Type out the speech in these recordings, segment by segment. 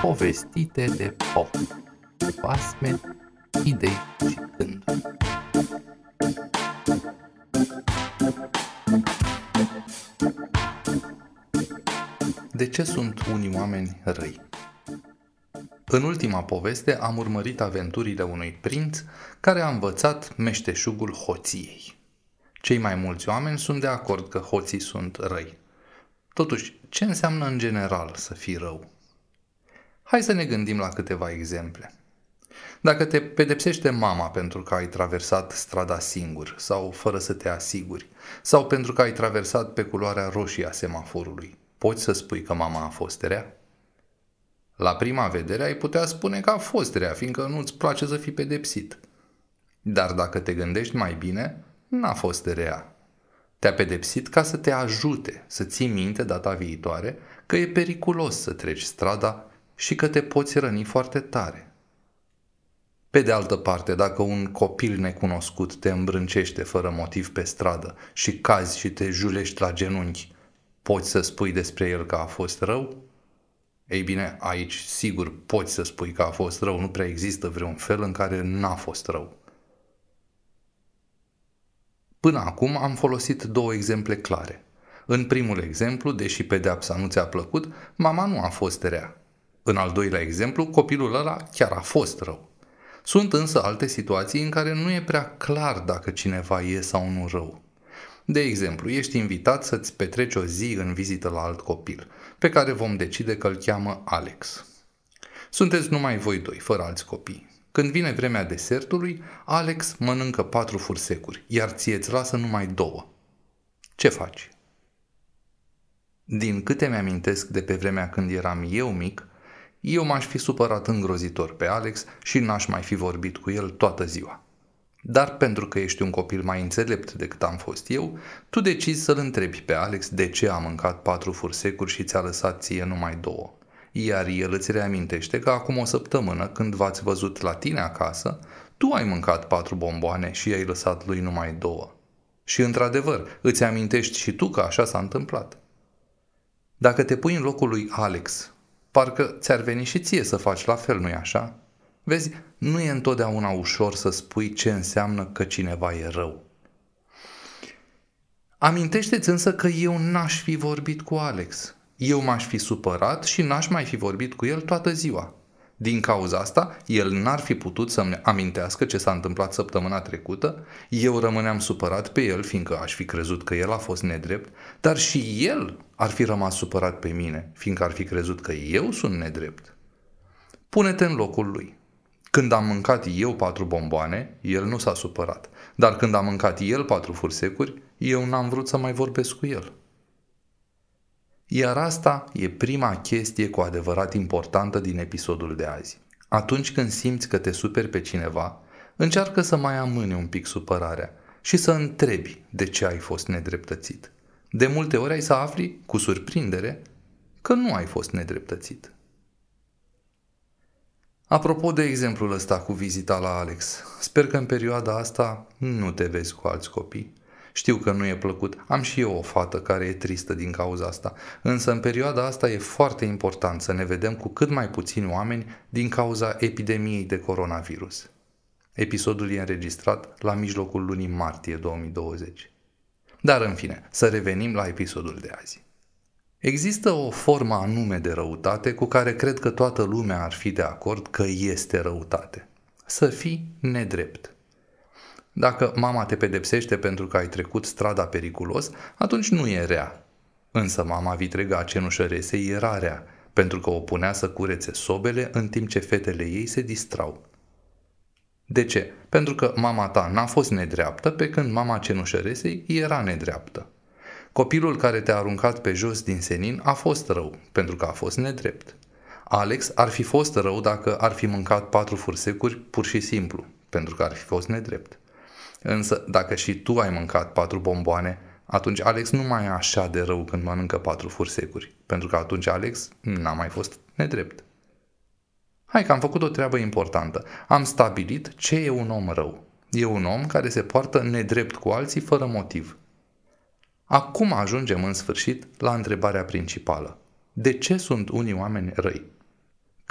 Povestite de pop Basme, idei și gânduri De ce sunt unii oameni răi? În ultima poveste am urmărit aventurile unui prinț care a învățat meșteșugul hoției. Cei mai mulți oameni sunt de acord că hoții sunt răi. Totuși, ce înseamnă în general să fii rău? Hai să ne gândim la câteva exemple. Dacă te pedepsește mama pentru că ai traversat strada singur sau fără să te asiguri, sau pentru că ai traversat pe culoarea roșie a semaforului, poți să spui că mama a fost rea? La prima vedere ai putea spune că a fost rea, fiindcă nu-ți place să fii pedepsit. Dar dacă te gândești mai bine, n-a fost rea. Te-a pedepsit ca să te ajute să ții minte data viitoare că e periculos să treci strada și că te poți răni foarte tare. Pe de altă parte, dacă un copil necunoscut te îmbrâncește fără motiv pe stradă și cazi și te julești la genunchi, poți să spui despre el că a fost rău? Ei bine, aici sigur poți să spui că a fost rău, nu prea există vreun fel în care n-a fost rău. Până acum am folosit două exemple clare. În primul exemplu, deși pedeapsa nu ți-a plăcut, mama nu a fost rea. În al doilea exemplu, copilul ăla chiar a fost rău. Sunt însă alte situații în care nu e prea clar dacă cineva e sau nu rău. De exemplu, ești invitat să-ți petreci o zi în vizită la alt copil, pe care vom decide că îl cheamă Alex. Sunteți numai voi doi, fără alți copii. Când vine vremea desertului, Alex mănâncă patru fursecuri, iar ție îți lasă numai două. Ce faci? Din câte mi-amintesc de pe vremea când eram eu mic, eu m-aș fi supărat îngrozitor pe Alex și n-aș mai fi vorbit cu el toată ziua. Dar pentru că ești un copil mai înțelept decât am fost eu, tu decizi să-l întrebi pe Alex de ce a mâncat patru fursecuri și ți-a lăsat ție numai două iar el îți reamintește că acum o săptămână, când v-ați văzut la tine acasă, tu ai mâncat patru bomboane și i-ai lăsat lui numai două. Și într-adevăr, îți amintești și tu că așa s-a întâmplat. Dacă te pui în locul lui Alex, parcă ți-ar veni și ție să faci la fel, nu-i așa? Vezi, nu e întotdeauna ușor să spui ce înseamnă că cineva e rău. Amintește-ți însă că eu n-aș fi vorbit cu Alex eu m-aș fi supărat și n-aș mai fi vorbit cu el toată ziua. Din cauza asta, el n-ar fi putut să-mi amintească ce s-a întâmplat săptămâna trecută, eu rămâneam supărat pe el, fiindcă aș fi crezut că el a fost nedrept, dar și el ar fi rămas supărat pe mine, fiindcă ar fi crezut că eu sunt nedrept. Pune-te în locul lui. Când am mâncat eu patru bomboane, el nu s-a supărat, dar când am mâncat el patru fursecuri, eu n-am vrut să mai vorbesc cu el. Iar asta e prima chestie cu adevărat importantă din episodul de azi. Atunci când simți că te superi pe cineva, încearcă să mai amâne un pic supărarea și să întrebi de ce ai fost nedreptățit. De multe ori ai să afli, cu surprindere, că nu ai fost nedreptățit. Apropo de exemplul ăsta cu vizita la Alex, sper că în perioada asta nu te vezi cu alți copii știu că nu e plăcut, am și eu o fată care e tristă din cauza asta, însă în perioada asta e foarte important să ne vedem cu cât mai puțini oameni din cauza epidemiei de coronavirus. Episodul e înregistrat la mijlocul lunii martie 2020. Dar în fine, să revenim la episodul de azi. Există o formă anume de răutate cu care cred că toată lumea ar fi de acord că este răutate. Să fii nedrept. Dacă mama te pedepsește pentru că ai trecut strada periculos, atunci nu e rea. Însă mama vitrega cenușăresei era rea, pentru că o punea să curețe sobele în timp ce fetele ei se distrau. De ce? Pentru că mama ta n-a fost nedreaptă, pe când mama cenușăresei era nedreaptă. Copilul care te-a aruncat pe jos din senin a fost rău, pentru că a fost nedrept. Alex ar fi fost rău dacă ar fi mâncat patru fursecuri pur și simplu, pentru că ar fi fost nedrept. Însă, dacă și tu ai mâncat patru bomboane, atunci Alex nu mai e așa de rău când mănâncă patru fursecuri, pentru că atunci Alex n-a mai fost nedrept. Hai că am făcut o treabă importantă. Am stabilit ce e un om rău. E un om care se poartă nedrept cu alții fără motiv. Acum ajungem în sfârșit la întrebarea principală. De ce sunt unii oameni răi?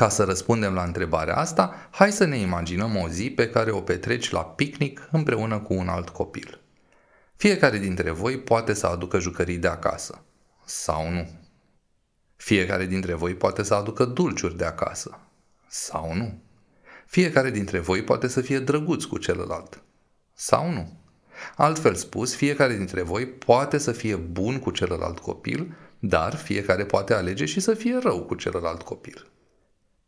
Ca să răspundem la întrebarea asta, hai să ne imaginăm o zi pe care o petreci la picnic împreună cu un alt copil. Fiecare dintre voi poate să aducă jucării de acasă. Sau nu. Fiecare dintre voi poate să aducă dulciuri de acasă. Sau nu. Fiecare dintre voi poate să fie drăguț cu celălalt. Sau nu. Altfel spus, fiecare dintre voi poate să fie bun cu celălalt copil, dar fiecare poate alege și să fie rău cu celălalt copil.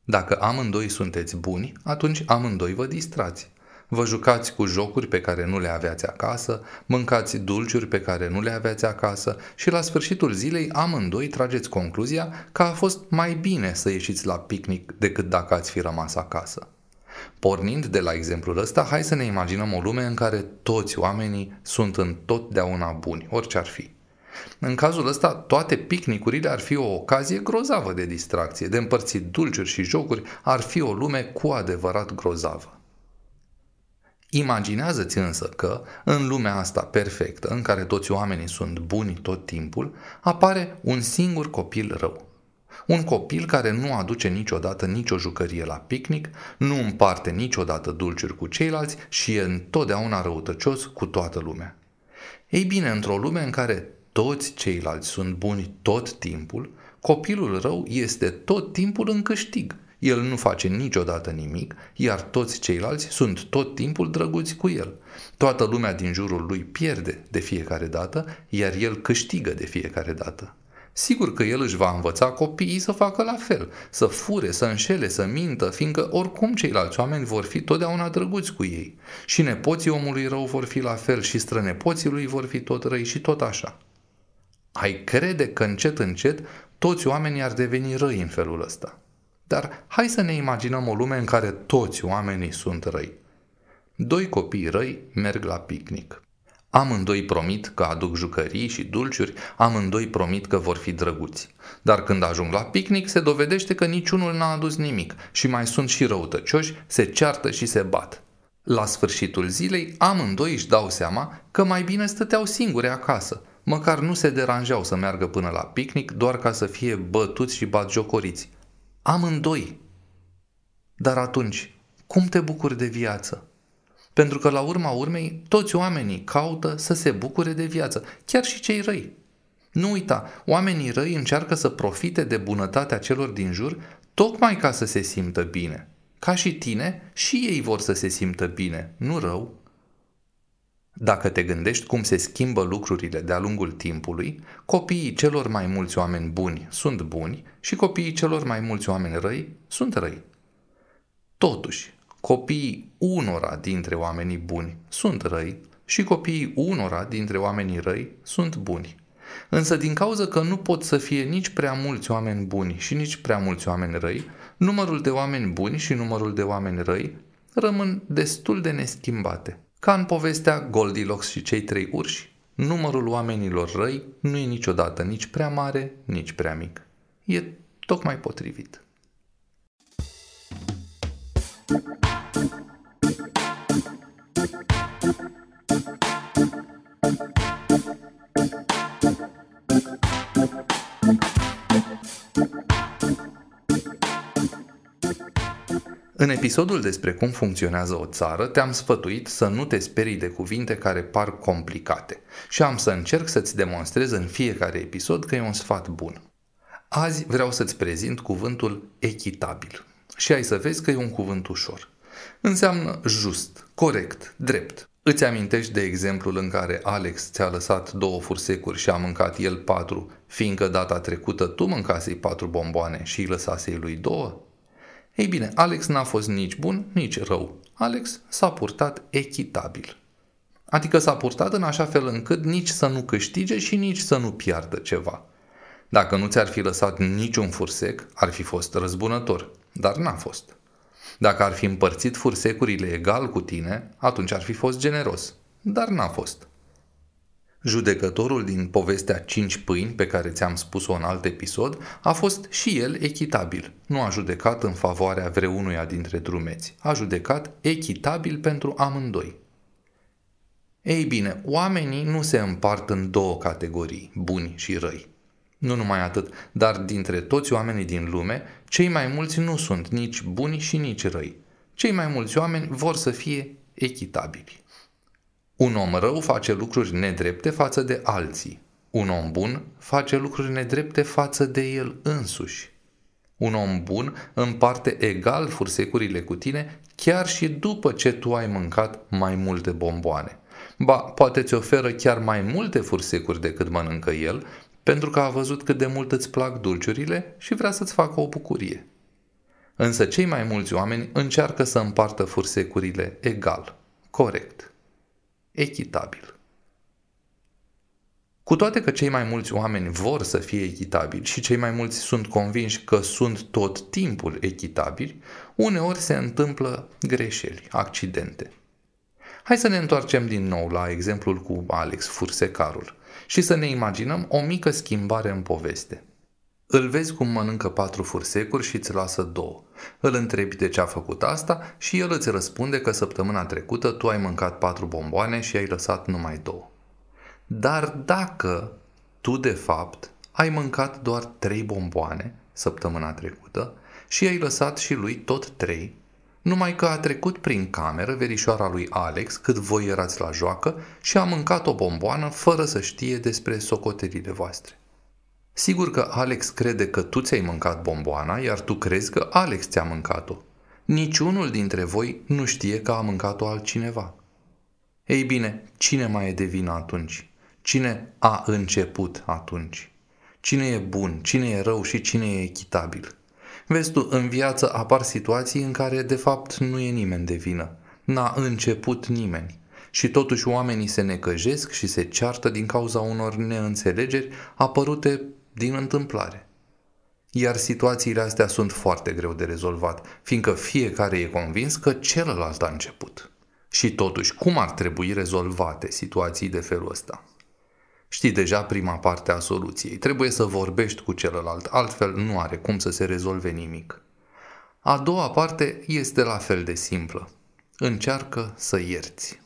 Dacă amândoi sunteți buni, atunci amândoi vă distrați. Vă jucați cu jocuri pe care nu le aveați acasă, mâncați dulciuri pe care nu le aveați acasă și la sfârșitul zilei amândoi trageți concluzia că a fost mai bine să ieșiți la picnic decât dacă ați fi rămas acasă. Pornind de la exemplul ăsta, hai să ne imaginăm o lume în care toți oamenii sunt întotdeauna buni, orice ar fi. În cazul ăsta, toate picnicurile ar fi o ocazie grozavă de distracție, de împărțit dulciuri și jocuri, ar fi o lume cu adevărat grozavă. Imaginează-ți însă că, în lumea asta perfectă, în care toți oamenii sunt buni tot timpul, apare un singur copil rău. Un copil care nu aduce niciodată nicio jucărie la picnic, nu împarte niciodată dulciuri cu ceilalți și e întotdeauna răutăcios cu toată lumea. Ei bine, într-o lume în care toți ceilalți sunt buni tot timpul, copilul rău este tot timpul în câștig. El nu face niciodată nimic, iar toți ceilalți sunt tot timpul drăguți cu el. Toată lumea din jurul lui pierde de fiecare dată, iar el câștigă de fiecare dată. Sigur că el își va învăța copiii să facă la fel, să fure, să înșele, să mintă, fiindcă oricum ceilalți oameni vor fi totdeauna drăguți cu ei. Și nepoții omului rău vor fi la fel și strănepoții lui vor fi tot răi și tot așa. Ai crede că încet, încet toți oamenii ar deveni răi în felul ăsta. Dar hai să ne imaginăm o lume în care toți oamenii sunt răi. Doi copii răi merg la picnic. Amândoi promit că aduc jucării și dulciuri, amândoi promit că vor fi drăguți. Dar când ajung la picnic, se dovedește că niciunul n-a adus nimic și mai sunt și răutăcioși, se ceartă și se bat. La sfârșitul zilei, amândoi își dau seama că mai bine stăteau singure acasă, Măcar nu se deranjau să meargă până la picnic doar ca să fie bătuți și batjocoriți. Amândoi. Dar atunci, cum te bucuri de viață? Pentru că la urma urmei, toți oamenii caută să se bucure de viață, chiar și cei răi. Nu uita, oamenii răi încearcă să profite de bunătatea celor din jur tocmai ca să se simtă bine. Ca și tine, și ei vor să se simtă bine, nu rău. Dacă te gândești cum se schimbă lucrurile de-a lungul timpului, copiii celor mai mulți oameni buni sunt buni și copiii celor mai mulți oameni răi sunt răi. Totuși, copiii unora dintre oamenii buni sunt răi și copiii unora dintre oamenii răi sunt buni. Însă din cauza că nu pot să fie nici prea mulți oameni buni și nici prea mulți oameni răi, numărul de oameni buni și numărul de oameni răi rămân destul de neschimbate. Ca în povestea Goldilocks și cei trei urși, numărul oamenilor răi nu e niciodată nici prea mare, nici prea mic. E tocmai potrivit. În episodul despre cum funcționează o țară, te-am sfătuit să nu te sperii de cuvinte care par complicate și am să încerc să-ți demonstrez în fiecare episod că e un sfat bun. Azi vreau să-ți prezint cuvântul echitabil și ai să vezi că e un cuvânt ușor. Înseamnă just, corect, drept. Îți amintești de exemplul în care Alex ți-a lăsat două fursecuri și a mâncat el patru, fiindcă data trecută tu mâncasei patru bomboane și îi lăsasei lui două? Ei bine, Alex n-a fost nici bun, nici rău. Alex s-a purtat echitabil. Adică s-a purtat în așa fel încât nici să nu câștige și nici să nu piardă ceva. Dacă nu ți-ar fi lăsat niciun fursec, ar fi fost răzbunător, dar n-a fost. Dacă ar fi împărțit fursecurile egal cu tine, atunci ar fi fost generos, dar n-a fost. Judecătorul din povestea Cinci pâini, pe care ți-am spus-o în alt episod, a fost și el echitabil. Nu a judecat în favoarea vreunuia dintre drumeți. A judecat echitabil pentru amândoi. Ei bine, oamenii nu se împart în două categorii, buni și răi. Nu numai atât, dar dintre toți oamenii din lume, cei mai mulți nu sunt nici buni și nici răi. Cei mai mulți oameni vor să fie echitabili. Un om rău face lucruri nedrepte față de alții. Un om bun face lucruri nedrepte față de el însuși. Un om bun împarte egal fursecurile cu tine chiar și după ce tu ai mâncat mai multe bomboane. Ba, poate ți oferă chiar mai multe fursecuri decât mănâncă el, pentru că a văzut cât de mult îți plac dulciurile și vrea să-ți facă o bucurie. Însă cei mai mulți oameni încearcă să împartă fursecurile egal, corect, echitabil. Cu toate că cei mai mulți oameni vor să fie echitabili și cei mai mulți sunt convinși că sunt tot timpul echitabili, uneori se întâmplă greșeli, accidente. Hai să ne întoarcem din nou la exemplul cu Alex, fursecarul, și să ne imaginăm o mică schimbare în poveste. Îl vezi cum mănâncă patru fursecuri și îți lasă două. Îl întrebi de ce a făcut asta și el îți răspunde că săptămâna trecută tu ai mâncat patru bomboane și ai lăsat numai două. Dar dacă tu de fapt ai mâncat doar trei bomboane săptămâna trecută și ai lăsat și lui tot trei, numai că a trecut prin cameră verișoara lui Alex cât voi erați la joacă și a mâncat o bomboană fără să știe despre socotelile voastre. Sigur că Alex crede că tu ți-ai mâncat bomboana, iar tu crezi că Alex ți-a mâncat-o. Niciunul dintre voi nu știe că a mâncat-o altcineva. Ei bine, cine mai e de vină atunci? Cine a început atunci? Cine e bun, cine e rău și cine e echitabil? Vezi tu, în viață apar situații în care de fapt nu e nimeni de vină. N-a început nimeni. Și totuși oamenii se necăjesc și se ceartă din cauza unor neînțelegeri apărute din întâmplare. Iar situațiile astea sunt foarte greu de rezolvat, fiindcă fiecare e convins că celălalt a început. Și totuși, cum ar trebui rezolvate situații de felul ăsta? Știi deja prima parte a soluției. Trebuie să vorbești cu celălalt, altfel nu are cum să se rezolve nimic. A doua parte este la fel de simplă. Încearcă să ierți.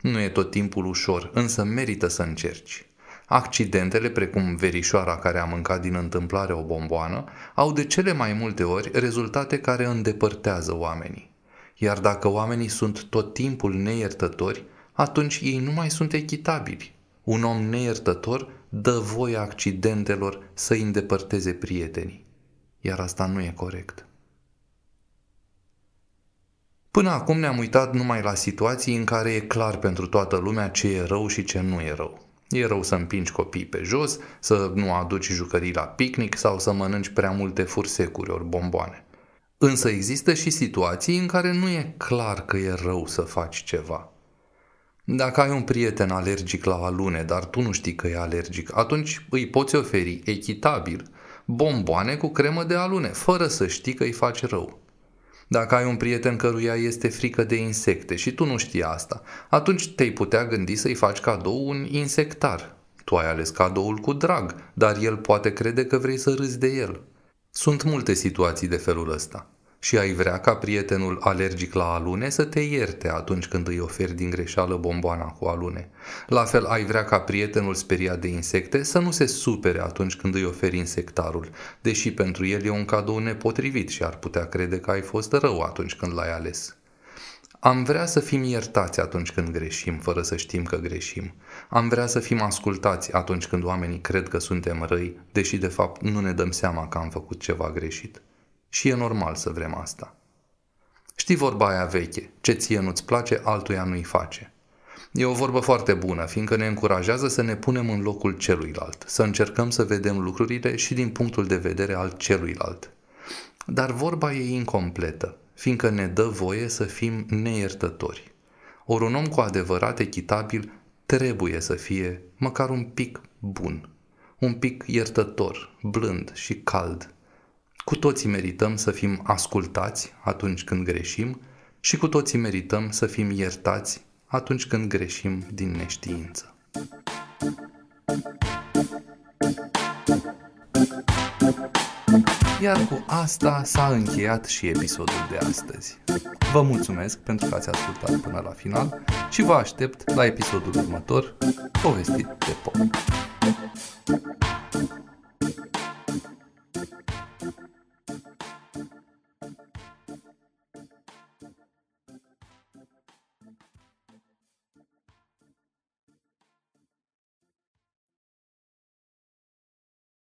Nu e tot timpul ușor, însă merită să încerci. Accidentele, precum verișoara care a mâncat din întâmplare o bomboană, au de cele mai multe ori rezultate care îndepărtează oamenii. Iar dacă oamenii sunt tot timpul neiertători, atunci ei nu mai sunt echitabili. Un om neiertător dă voie accidentelor să îi îndepărteze prietenii. Iar asta nu e corect. Până acum ne-am uitat numai la situații în care e clar pentru toată lumea ce e rău și ce nu e rău. E rău să împingi copii pe jos, să nu aduci jucării la picnic sau să mănânci prea multe fursecuri ori bomboane. Însă există și situații în care nu e clar că e rău să faci ceva. Dacă ai un prieten alergic la alune, dar tu nu știi că e alergic, atunci îi poți oferi echitabil bomboane cu cremă de alune, fără să știi că îi faci rău. Dacă ai un prieten căruia este frică de insecte și tu nu știi asta, atunci te-ai putea gândi să-i faci cadou un insectar. Tu ai ales cadoul cu drag, dar el poate crede că vrei să râzi de el. Sunt multe situații de felul ăsta și ai vrea ca prietenul alergic la alune să te ierte atunci când îi oferi din greșeală bomboana cu alune. La fel ai vrea ca prietenul speriat de insecte să nu se supere atunci când îi oferi insectarul, deși pentru el e un cadou nepotrivit și ar putea crede că ai fost rău atunci când l-ai ales. Am vrea să fim iertați atunci când greșim, fără să știm că greșim. Am vrea să fim ascultați atunci când oamenii cred că suntem răi, deși de fapt nu ne dăm seama că am făcut ceva greșit. Și e normal să vrem asta. Știi vorba aia veche, ce ție nu-ți place, altuia nu-i face. E o vorbă foarte bună, fiindcă ne încurajează să ne punem în locul celuilalt, să încercăm să vedem lucrurile și din punctul de vedere al celuilalt. Dar vorba e incompletă, fiindcă ne dă voie să fim neiertători. Ori un om cu adevărat echitabil trebuie să fie măcar un pic bun, un pic iertător, blând și cald, cu toții merităm să fim ascultați atunci când greșim și cu toții merităm să fim iertați atunci când greșim din neștiință. Iar cu asta s-a încheiat și episodul de astăzi. Vă mulțumesc pentru că ați ascultat până la final și vă aștept la episodul următor, povestit de pop. Thank you.